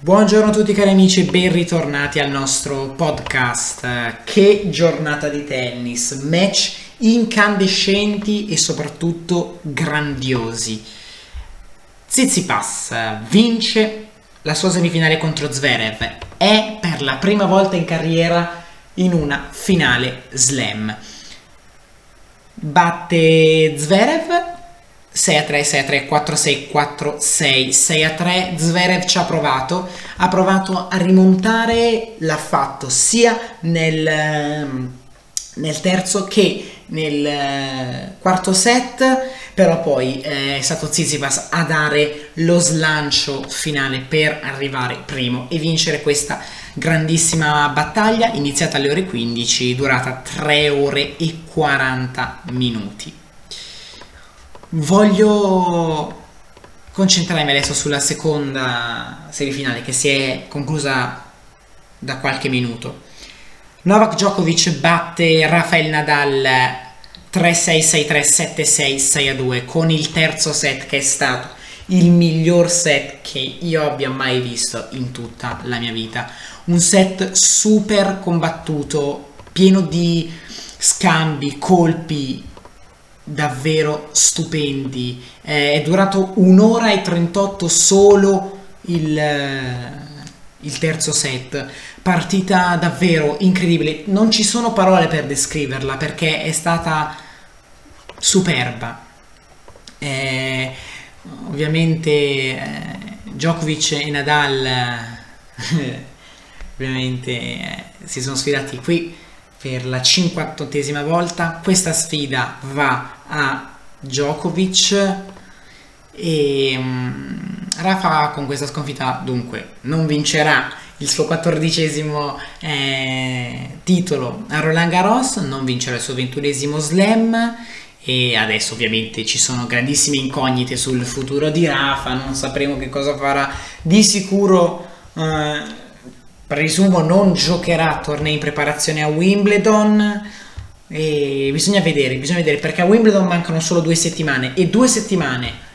Buongiorno a tutti cari amici e ben ritornati al nostro podcast. Che giornata di tennis, match incandescenti e soprattutto grandiosi. Tsitsipas vince la sua semifinale contro Zverev. È per la prima volta in carriera in una finale slam. Batte Zverev 6 a 3, 6 a 3, 4 a 6, 4 a 6, 6 a 3. Zverev ci ha provato, ha provato a rimontare, l'ha fatto sia nel, ehm, nel terzo che nel eh, quarto set, però poi eh, è stato Tsitsipas a dare lo slancio finale per arrivare primo e vincere questa grandissima battaglia iniziata alle ore 15, durata 3 ore e 40 minuti. Voglio concentrarmi adesso sulla seconda semifinale che si è conclusa da qualche minuto. Novak Djokovic batte Rafael Nadal 3-6, 6-3, 7-6, 6-2 con il terzo set che è stato il miglior set che io abbia mai visto in tutta la mia vita. Un set super combattuto, pieno di scambi, colpi, davvero stupendi. È durato un'ora e 38 solo il, eh, il terzo set. Partita davvero incredibile. Non ci sono parole per descriverla perché è stata superba. Eh, ovviamente eh, Djokovic e Nadal ovviamente eh, si sono sfidati qui per la 58esima volta. Questa sfida va a Djokovic e um, Rafa con questa sconfitta dunque non vincerà il suo quattordicesimo eh, titolo a Roland Garros, non vincerà il suo ventunesimo slam e adesso ovviamente ci sono grandissime incognite sul futuro di Rafa, non sapremo che cosa farà di sicuro. Eh, presumo non giocherà tornei in preparazione a Wimbledon. E bisogna vedere, bisogna vedere perché a Wimbledon mancano solo due settimane. E due settimane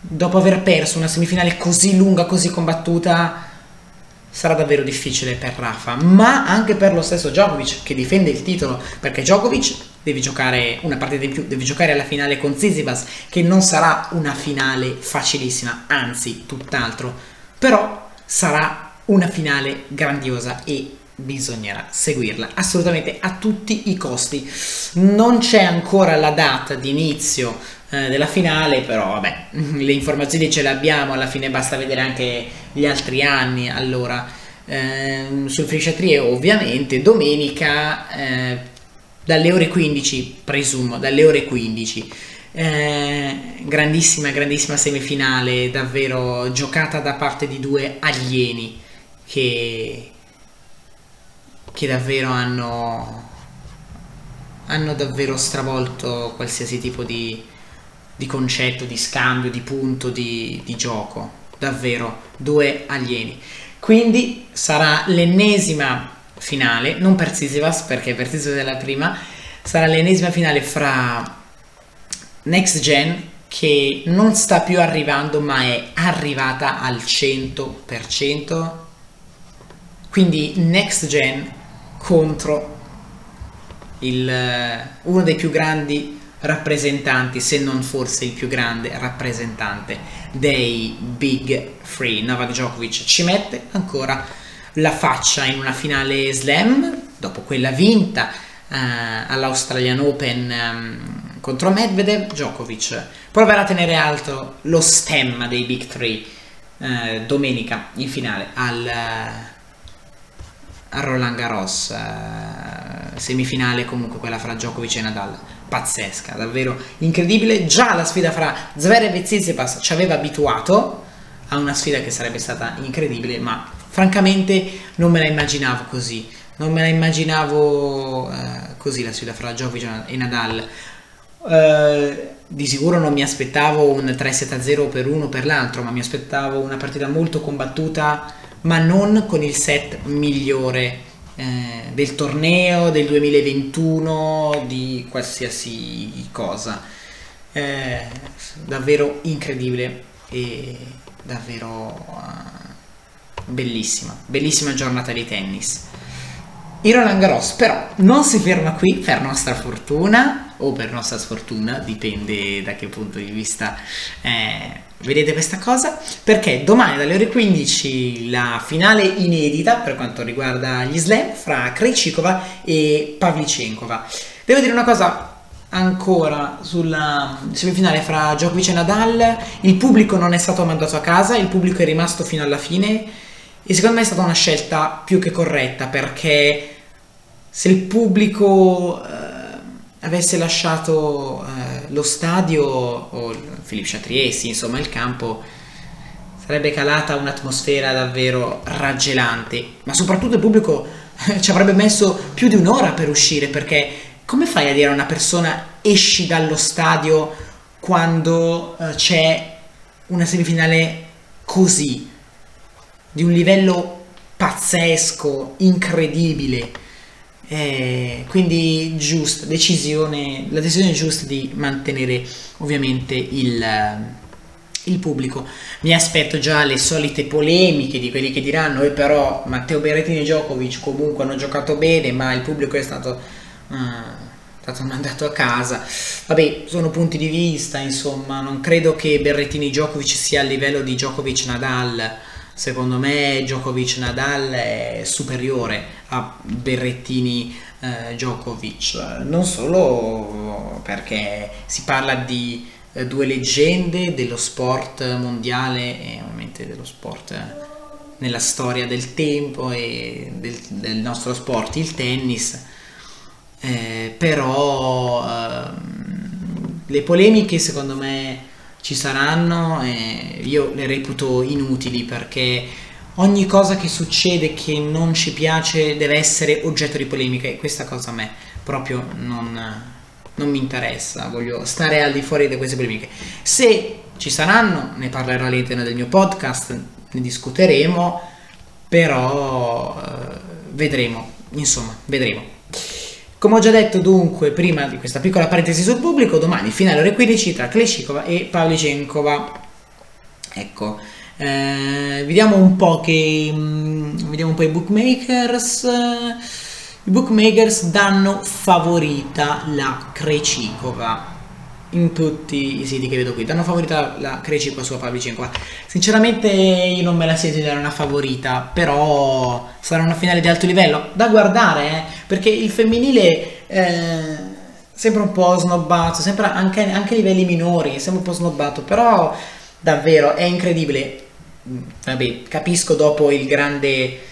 dopo aver perso una semifinale così lunga, così combattuta sarà davvero difficile per Rafa, ma anche per lo stesso Djokovic che difende il titolo, perché Djokovic deve giocare una partita in più, deve giocare alla finale con Zizibas, che non sarà una finale facilissima, anzi tutt'altro, però sarà una finale grandiosa e bisognerà seguirla assolutamente a tutti i costi. Non c'è ancora la data di inizio eh, della finale, però vabbè, le informazioni ce le abbiamo, alla fine basta vedere anche gli altri anni. Allora, eh, sul Frisciatrie ovviamente domenica eh, dalle ore 15, presumo, dalle ore 15. Eh, grandissima, grandissima semifinale, davvero giocata da parte di due alieni che, che davvero hanno, hanno davvero stravolto qualsiasi tipo di, di concetto, di scambio, di punto, di, di gioco. Davvero, due alieni. Quindi sarà l'ennesima finale, non per Sisyphus perché per Sisyphus è la prima, sarà l'ennesima finale fra Next Gen che non sta più arrivando ma è arrivata al 100% quindi next gen contro il, eh, uno dei più grandi rappresentanti, se non forse il più grande rappresentante dei Big Free. Novak Djokovic ci mette ancora la faccia in una finale slam, dopo quella vinta uh, all'Australian Open um, contro Medvedev, Djokovic proverà a tenere alto lo stemma dei Big Three uh, domenica in finale al... Roland Garros, eh, semifinale comunque quella fra Djokovic e Nadal, pazzesca, davvero incredibile. Già la sfida fra Zverev e Tsitsipas ci aveva abituato a una sfida che sarebbe stata incredibile, ma francamente non me la immaginavo così. Non me la immaginavo eh, così la sfida fra Djokovic e Nadal. Uh, di sicuro non mi aspettavo un 3-7-0 per uno o per l'altro, ma mi aspettavo una partita molto combattuta ma non con il set migliore eh, del torneo, del 2021, di qualsiasi cosa. Eh, davvero incredibile e davvero uh, bellissima, bellissima giornata di tennis. Il Roland Garros però non si ferma qui per nostra fortuna o per nostra sfortuna, dipende da che punto di vista eh, vedete questa cosa, perché domani dalle ore 15 la finale inedita per quanto riguarda gli slam fra Krejcikova e Pavlicenkova. Devo dire una cosa ancora sulla semifinale fra Djokovic e Nadal, il pubblico non è stato mandato a casa, il pubblico è rimasto fino alla fine e secondo me è stata una scelta più che corretta perché se il pubblico eh, avesse lasciato eh, lo stadio o Philippe Chatrier, sì, insomma il campo, sarebbe calata un'atmosfera davvero raggelante, ma soprattutto il pubblico eh, ci avrebbe messo più di un'ora per uscire perché come fai a dire a una persona esci dallo stadio quando uh, c'è una semifinale così, di un livello pazzesco, incredibile? Eh, quindi giusta, decisione, la decisione giusta di mantenere ovviamente il, il pubblico. Mi aspetto già le solite polemiche di quelli che diranno, e eh, però Matteo Berrettini e Djokovic comunque hanno giocato bene, ma il pubblico è stato uh, stato mandato a casa. Vabbè, sono punti di vista, insomma, non credo che Berrettini Djokovic sia a livello di Djokovic Nadal. Secondo me Djokovic Nadal è superiore a Berrettini eh, Djokovic, non solo perché si parla di eh, due leggende dello sport mondiale e ovviamente dello sport nella storia del tempo e del, del nostro sport, il tennis. Eh, però ehm, le polemiche secondo me ci saranno e io le reputo inutili perché ogni cosa che succede che non ci piace deve essere oggetto di polemica e questa cosa a me proprio non, non mi interessa, voglio stare al di fuori di queste polemiche. Se ci saranno, ne parlerò all'interno del mio podcast, ne discuteremo, però eh, vedremo, insomma, vedremo. Come ho già detto dunque prima di questa piccola parentesi sul pubblico, domani finale ore 15 tra Kleshikova e Pavlicenkova. Ecco, eh, vediamo un po' che mh, mm, vediamo un po' i bookmakers. I bookmakers danno favorita la Krejcikova in tutti i siti che vedo qui. Danno favorita la Krejcikova su Pavlicenkova. Sinceramente io non me la sento di dare una favorita, però sarà una finale di alto livello da guardare, eh, perché il femminile eh, sembra un po' snobbato, sembra anche, anche a livelli minori, sembra un po' snobbato, però davvero è incredibile. Vabbè, capisco dopo il grande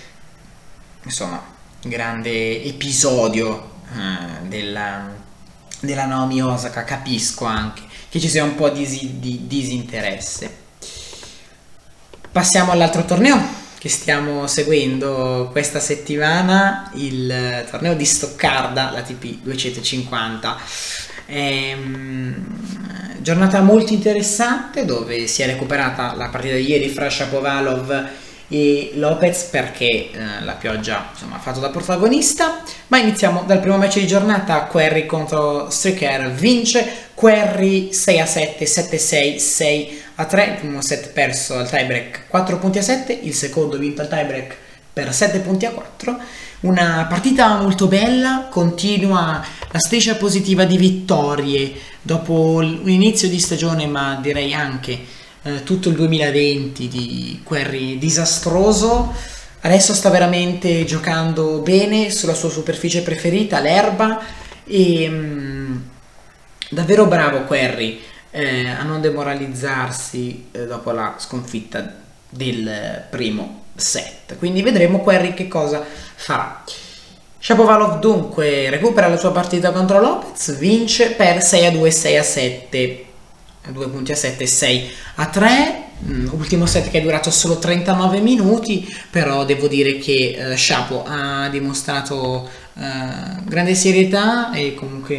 insomma, grande episodio eh, della della Naomi Osaka, capisco anche che ci sia un po' di, di disinteresse. Passiamo all'altro torneo che stiamo seguendo questa settimana, il torneo di Stoccarda, la TP 250. Ehm, giornata molto interessante dove si è recuperata la partita di ieri fra Shapovalov e Lopez perché eh, la pioggia insomma, ha fatto da protagonista. Ma iniziamo dal primo match di giornata, Querry contro Stricker vince, Querry 6 a 7, 7 6, 6 a 3, il primo set perso al tiebreak 4 punti a 7, il secondo vinto al tiebreak per 7 punti a 4. Una partita molto bella, continua la striscia positiva di vittorie dopo un inizio di stagione, ma direi anche eh, tutto il 2020 di Querry disastroso. Adesso sta veramente giocando bene sulla sua superficie preferita, l'erba, e mh, mm, davvero bravo Querry eh, a non demoralizzarsi eh, dopo la sconfitta del primo set. Quindi vedremo Querry che cosa farà. Shapovalov dunque recupera la sua partita contro Lopez, vince per 6 a 2, 6 a 7 2 punti a 7, 6 a 3. Mm, ultimo set che è durato solo 39 minuti, però devo dire che eh, Shapo ha dimostrato eh, grande serietà e comunque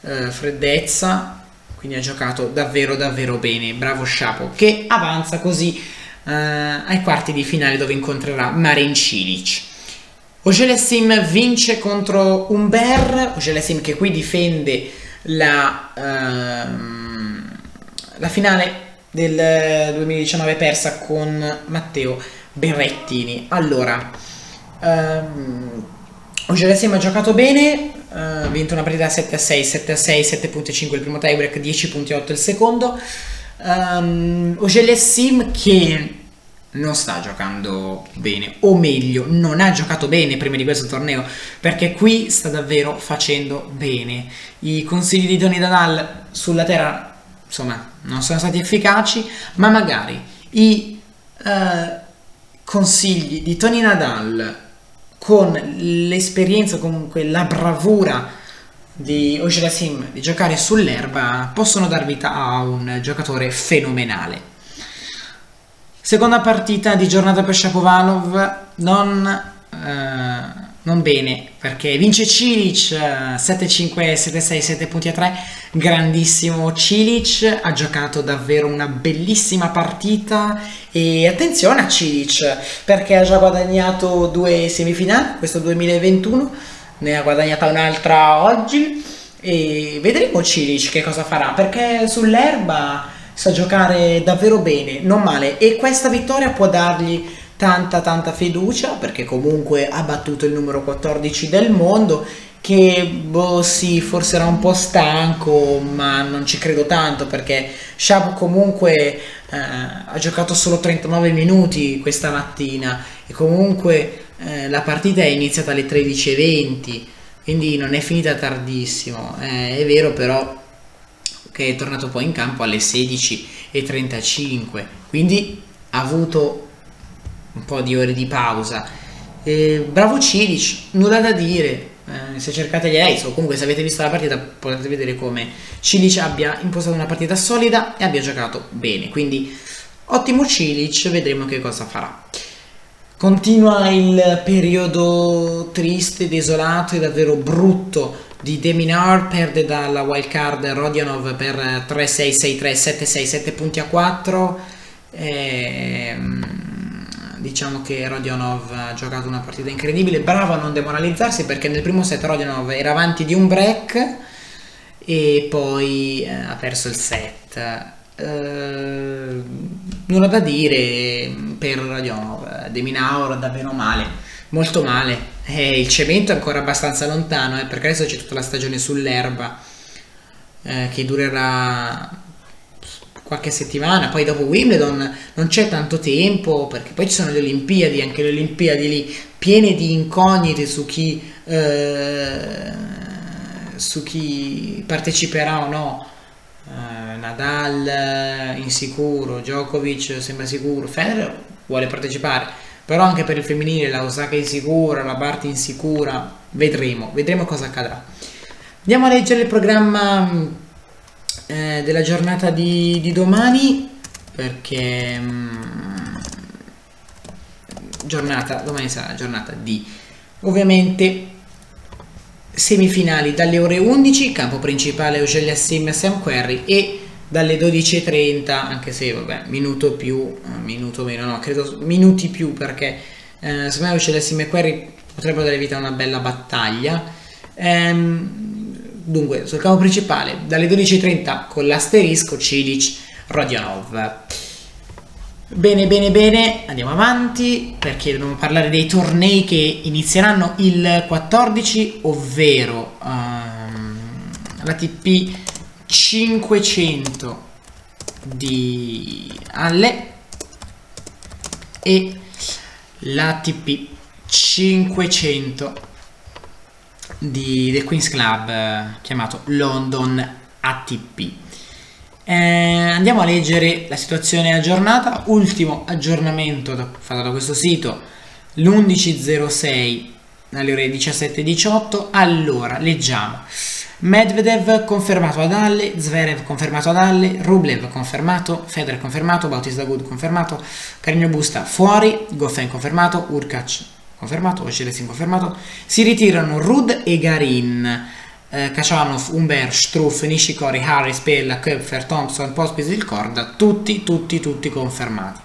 eh, freddezza, quindi ha giocato davvero davvero bene. Bravo Shapo che avanza così eh, ai quarti di finale dove incontrerà Marin Cilic. Ogelesim vince contro Umber, Ogelesim che qui difende la... Ehm, la finale del 2019 persa con Matteo Berrettini. Allora, um, Ogeresim ha giocato bene, ha uh, vinto una partita 7 a 6, 7 a 6, 7.5 il primo tiebreak, 10.8 il secondo. Um, Ogeresim che non sta giocando bene, o meglio, non ha giocato bene prima di questo torneo, perché qui sta davvero facendo bene. I consigli di Tony Dadal sulla terra, insomma, non sono stati efficaci, ma magari i uh, consigli di Tony Nadal con l'esperienza, comunque la bravura di Ojelasim di giocare sull'erba possono dar vita a un giocatore fenomenale. Seconda partita di giornata per Shapovalov, non, eh, non bene, perché vince Cilic 7-5, 7-6, 7 punti a 3, grandissimo Cilic, ha giocato davvero una bellissima partita. E attenzione a Cilic, perché ha già guadagnato due semifinali, questo 2021, ne ha guadagnata un'altra oggi. E vedremo Cilic che cosa farà, perché sull'erba sa giocare davvero bene, non male. E questa vittoria può dargli tanta tanta fiducia perché comunque ha battuto il numero 14 del mondo che boh sì forse era un po' stanco ma non ci credo tanto perché Shab comunque eh, ha giocato solo 39 minuti questa mattina e comunque eh, la partita è iniziata alle 13.20 quindi non è finita tardissimo. Eh, è vero però che è tornato poi in campo alle 16.35, quindi ha avuto un po' di ore di pausa. Eh, bravo Cilic, nulla da dire. Eh, se cercate gli highlights o comunque se avete visto la partita potete vedere come Cilic abbia impostato una partita solida e abbia giocato bene. Quindi ottimo Cilic, vedremo che cosa farà. Continua il periodo triste, desolato e davvero brutto di Deminar perde dalla wildcard Rodionov per 3-6, 6-3, 7-6, 7 punti a 4 e, diciamo che Rodionov ha giocato una partita incredibile bravo a non demoralizzarsi perché nel primo set Rodionov era avanti di un break e poi eh, ha perso il set eh, nulla da dire per Rodionov Deminaur davvero male molto male. Eh, il cemento è ancora abbastanza lontano, eh, perché adesso c'è tutta la stagione sull'erba eh, che durerà qualche settimana. Poi dopo Wimbledon non c'è tanto tempo, perché poi ci sono le Olimpiadi, anche le Olimpiadi lì piene di incognite su chi, eh, su chi parteciperà o no. Uh, Nadal insicuro, Djokovic sembra sicuro, Federer vuole partecipare però anche per il femminile la Osaka insicura, la Barty insicura, vedremo, vedremo cosa accadrà. Andiamo a leggere il programma eh, della giornata di, di domani, perché mh, mm, giornata, domani sarà giornata di ovviamente semifinali dalle ore 11, campo principale Eugenia Sim e Sam Querry e dalle 12.30, anche se vabbè, minuto più, eh, minuto meno, no, credo minuti più perché eh, secondo me Uccelessi e Query potrebbero dare vita a una bella battaglia. Ehm, dunque, sul campo principale, dalle 12.30 con l'asterisco Cilic Rodionov. Bene, bene, bene, andiamo avanti perché dobbiamo parlare dei tornei che inizieranno il 14, ovvero um, l'ATP 500 di Alle e l'ATP 500 di, del Queen's Club eh, chiamato London ATP. Eh, andiamo a leggere la situazione aggiornata. Ultimo aggiornamento da, fatto da questo sito l'11.06 alle ore 17.18. Allora, leggiamo. Medvedev confermato ad Halle, Zverev confermato ad Halle, Rublev confermato, Federer confermato, Bautista Good confermato, Carino Busta fuori, Goffin confermato, Urkac confermato, Oceresin confermato, si ritirano Rud e Garin, eh, Kachanov, Umber, Struff, Nishikori, Harris, Pella, Köpfer, Thompson, Pospisil, Corda, tutti, tutti, tutti confermati.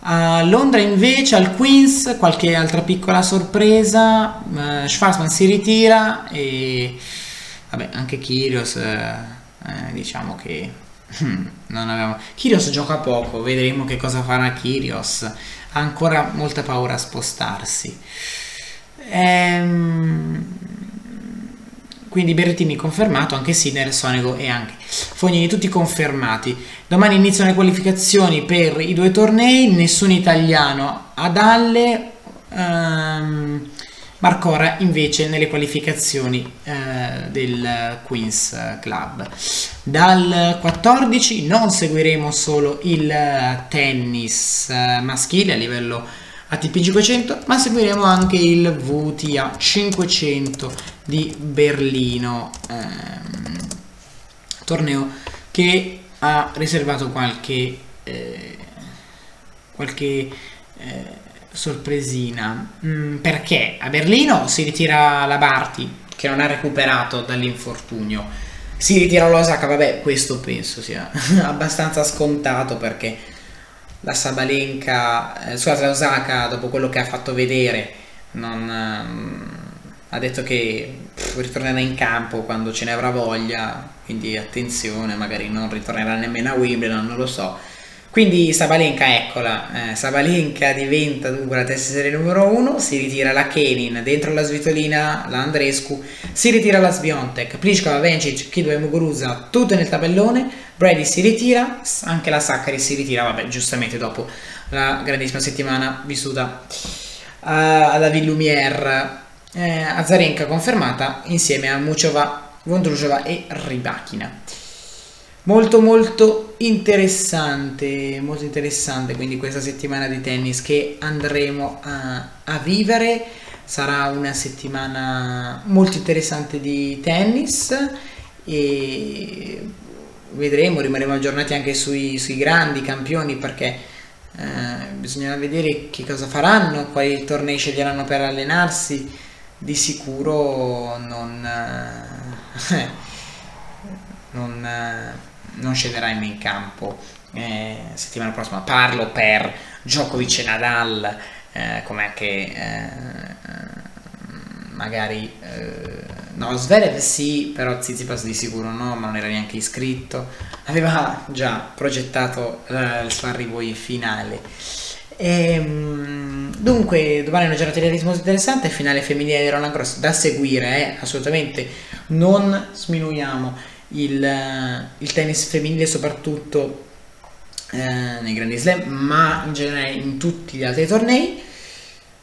A Londra invece al Queens qualche altra piccola sorpresa, eh, Schwarzman si ritira e Vabbè, anche Kyrios, eh, eh, diciamo che non abbiamo... Kyrios gioca poco, vedremo che cosa farà Kyrios. Ancora molta paura a spostarsi. Ehm... Quindi Berrettini confermato, anche Sinner, Sonego e anche Fognini tutti confermati. Domani iniziano le qualificazioni per i due tornei, nessun italiano ad Alle. Um, Marcora invece nelle qualificazioni eh, del Queens Club. Dal 14 non seguiremo solo il tennis eh, maschile a livello ATP 500, ma seguiremo anche il VTA 500 di Berlino, ehm, torneo che ha riservato qualche, eh, qualche eh, sorpresina. Mm, perché a Berlino si ritira la Barti, che non ha recuperato dall'infortunio. Si ritira l'Osaka, vabbè, questo penso sia abbastanza scontato perché la Sabalenka, eh, scusate, la Osaka, dopo quello che ha fatto vedere, non, eh, ha detto che pff, ritornerà in campo quando ce ne avrà voglia, quindi attenzione, magari non ritornerà nemmeno a Wimbledon, non lo so quindi Sabalenka, eccola, eh, Sabalenka diventa dunque la testa serie numero 1, si ritira la Kenin, dentro la Svitolina la Andrescu, si ritira la Sviontek, Pliskova, Vencic, Kido e Muguruza, tutte nel tabellone, Brady si ritira, anche la Saccari si ritira, vabbè, giustamente dopo la grandissima settimana vissuta uh, alla Villumiere, eh, Azarenka confermata insieme a Muciova, Vondrujova e Ribachina molto molto interessante molto interessante quindi questa settimana di tennis che andremo a, a vivere. Sarà una settimana molto interessante di tennis e vedremo rimarremo aggiornati anche sui, sui grandi campioni perché eh, bisognerà vedere che cosa faranno quali tornei sceglieranno per allenarsi. Di sicuro non eh, non eh, non scenderanno in campo eh, settimana prossima. Parlo per Djokovic e Nadal, eh, come anche eh, magari eh, no, Zverev sì, però Zizipas di sicuro no, ma non era neanche iscritto. Aveva già progettato eh, il suo arrivo in finale. E, ehm, dunque, domani è una giornata di realismo interessante, finale femminile di Roland Gross da seguire, eh, assolutamente non sminuiamo il, eh, il tennis femminile soprattutto eh, nei grandi slam, ma in generale in tutti gli altri tornei.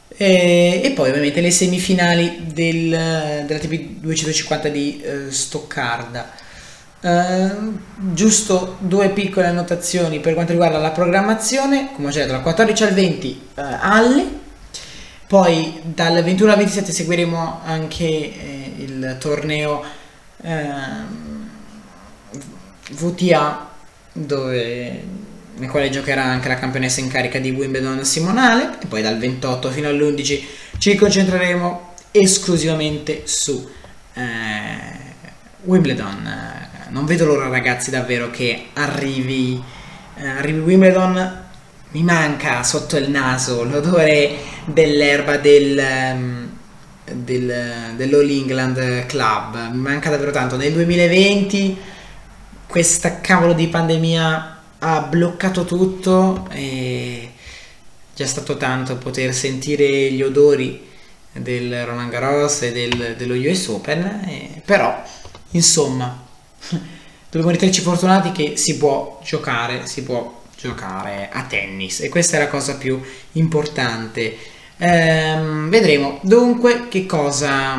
E, e poi ovviamente le semifinali del, della TP 250 di eh, Stoccarda. Uh, giusto due piccole annotazioni per quanto riguarda la programmazione, come ho detto, dal 14 al 20 uh, alle, poi dal 21 al 27 seguiremo anche eh, il torneo uh, VTA dove, nel quale giocherà anche la campionessa in carica di Wimbledon Simonale e poi dal 28 fino all'11 ci concentreremo esclusivamente su eh, Wimbledon. Non vedo l'ora ragazzi davvero che arrivi, eh, arrivi Wimbledon. Mi manca sotto il naso l'odore dell'erba del, ehm, del, dell'All England Club. Mi manca davvero tanto. Nel 2020 questa cavolo di pandemia ha bloccato tutto e già stato tanto poter sentire gli odori del Roland Garros e del, dello US Open, eh, però insomma dobbiamo ritenerci fortunati che si può giocare, si può giocare a tennis e questa è la cosa più importante. Ehm, vedremo dunque che cosa,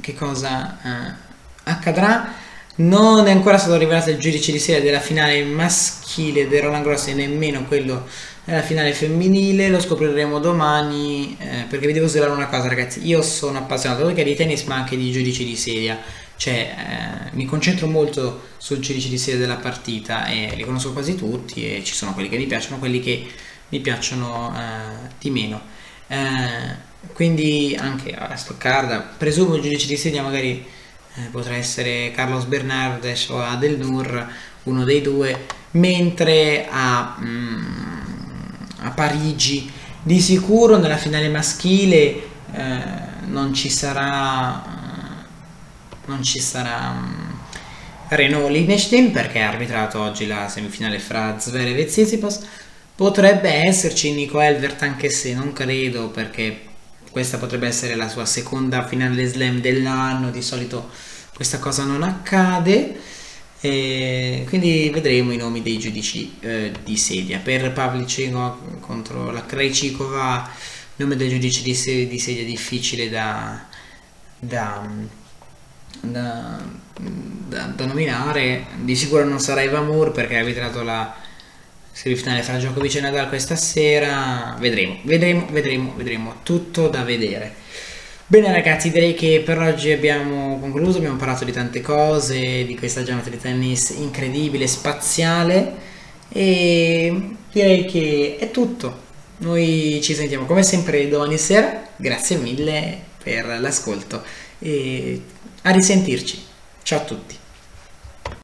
che cosa eh, accadrà. Non è ancora stato rivelato il giudice di serie della finale maschile del Roland Gross e nemmeno quello della finale femminile, lo scopriremo domani eh, perché vi devo svelare una cosa ragazzi, io sono appassionato sia di tennis ma anche di giudici di serie, cioè eh, mi concentro molto sul giudice di serie della partita e li conosco quasi tutti e ci sono quelli che mi piacciono, quelli che mi piacciono eh, di meno. Eh, quindi anche a Stoccarda, presumo il giudice di serie magari eh, potrà essere Carlos Bernardes o Adel Nur, uno dei due, mentre a, mm, a Parigi di sicuro nella finale maschile eh, non ci sarà non ci sarà um, Renault Liechtenstein perché ha arbitrato oggi la semifinale fra Zverev e Tsitsipas. Potrebbe esserci Nico Elvert anche se non credo perché questa potrebbe essere la sua seconda finale slam dell'anno, di solito questa cosa non accade. E quindi vedremo i nomi dei giudici eh, di sedia. Per Pavlicino contro la Krejcikova, il nome del giudice di, se- di sedia difficile da, da, da, da, da nominare. Di sicuro non sarà Eva Moore perché ha arbitrato la semifinale fra Djokovic e Nadal questa sera. Vedremo, vedremo, vedremo, vedremo. Tutto da vedere. Bene ragazzi, direi che per oggi abbiamo concluso, abbiamo parlato di tante cose, di questa giornata di tennis incredibile, spaziale e direi che è tutto. Noi ci sentiamo come sempre domani sera, grazie mille per l'ascolto e a risentirci. Ciao a tutti.